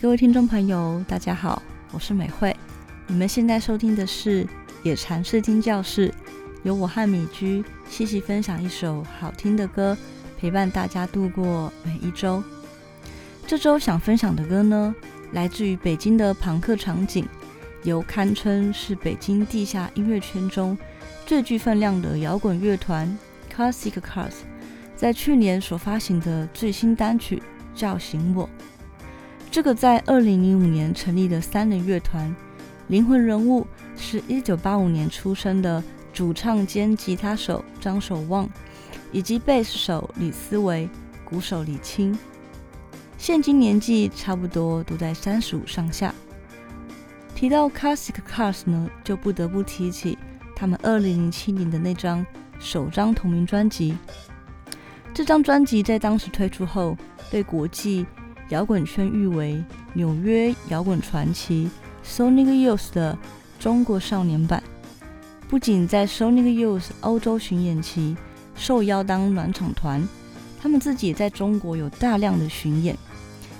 各位听众朋友，大家好，我是美惠。你们现在收听的是野禅视听教室，由我和米居细细分享一首好听的歌，陪伴大家度过每一周。这周想分享的歌呢，来自于北京的朋克场景，由堪称是北京地下音乐圈中最具分量的摇滚乐团 Classic Cars，在去年所发行的最新单曲《叫醒我》。这个在二零零五年成立的三人乐团，灵魂人物是一九八五年出生的主唱兼吉他手张守望，以及贝斯手李思维、鼓手李青。现今年纪差不多都在三十五上下。提到 Classic Cars 呢，就不得不提起他们二零零七年的那张首张同名专辑。这张专辑在当时推出后，被国际摇滚圈誉为纽约摇滚传奇 Sonic Youth 的中国少年版，不仅在 Sonic Youth 欧洲巡演期受邀当暖场团，他们自己也在中国有大量的巡演，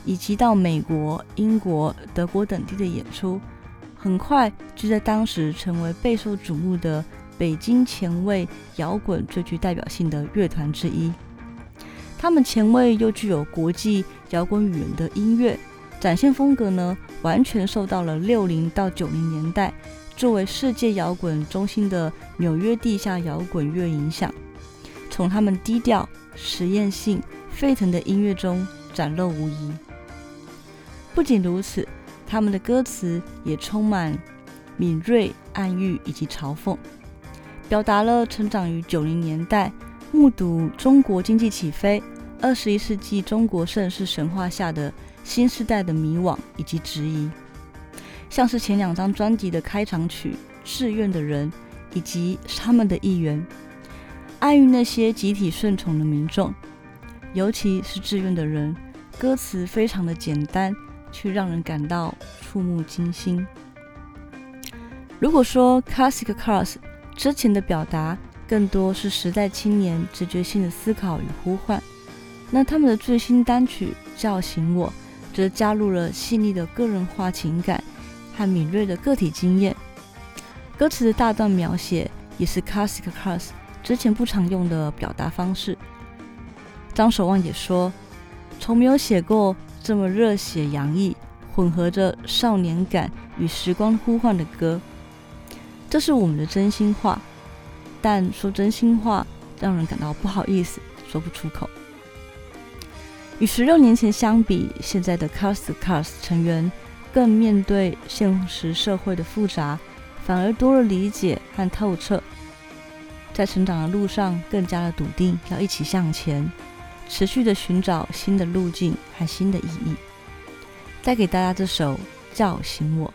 以及到美国、英国、德国等地的演出，很快就在当时成为备受瞩目的北京前卫摇滚最具代表性的乐团之一。他们前卫又具有国际摇滚语言的音乐展现风格呢，完全受到了六零到九零年代作为世界摇滚中心的纽约地下摇滚乐影响，从他们低调、实验性、沸腾的音乐中展露无遗。不仅如此，他们的歌词也充满敏锐、暗喻以及嘲讽，表达了成长于九零年代。目睹中国经济起飞，二十一世纪中国盛世神话下的新时代的迷惘以及质疑，像是前两张专辑的开场曲《志愿的人》，以及他们的一员，爱于那些集体顺从的民众，尤其是《志愿的人》，歌词非常的简单，却让人感到触目惊心。如果说 Classic Cars 之前的表达，更多是时代青年直觉性的思考与呼唤。那他们的最新单曲《叫醒我》则加入了细腻的个人化情感和敏锐的个体经验。歌词的大段描写也是 Classic Cars 之前不常用的表达方式。张守望也说：“从没有写过这么热血洋溢、混合着少年感与时光呼唤的歌。”这是我们的真心话。但说真心话，让人感到不好意思，说不出口。与十六年前相比，现在的 Cast Cast 成员更面对现实社会的复杂，反而多了理解和透彻，在成长的路上更加的笃定，要一起向前，持续的寻找新的路径和新的意义。再给大家这首《叫醒我》。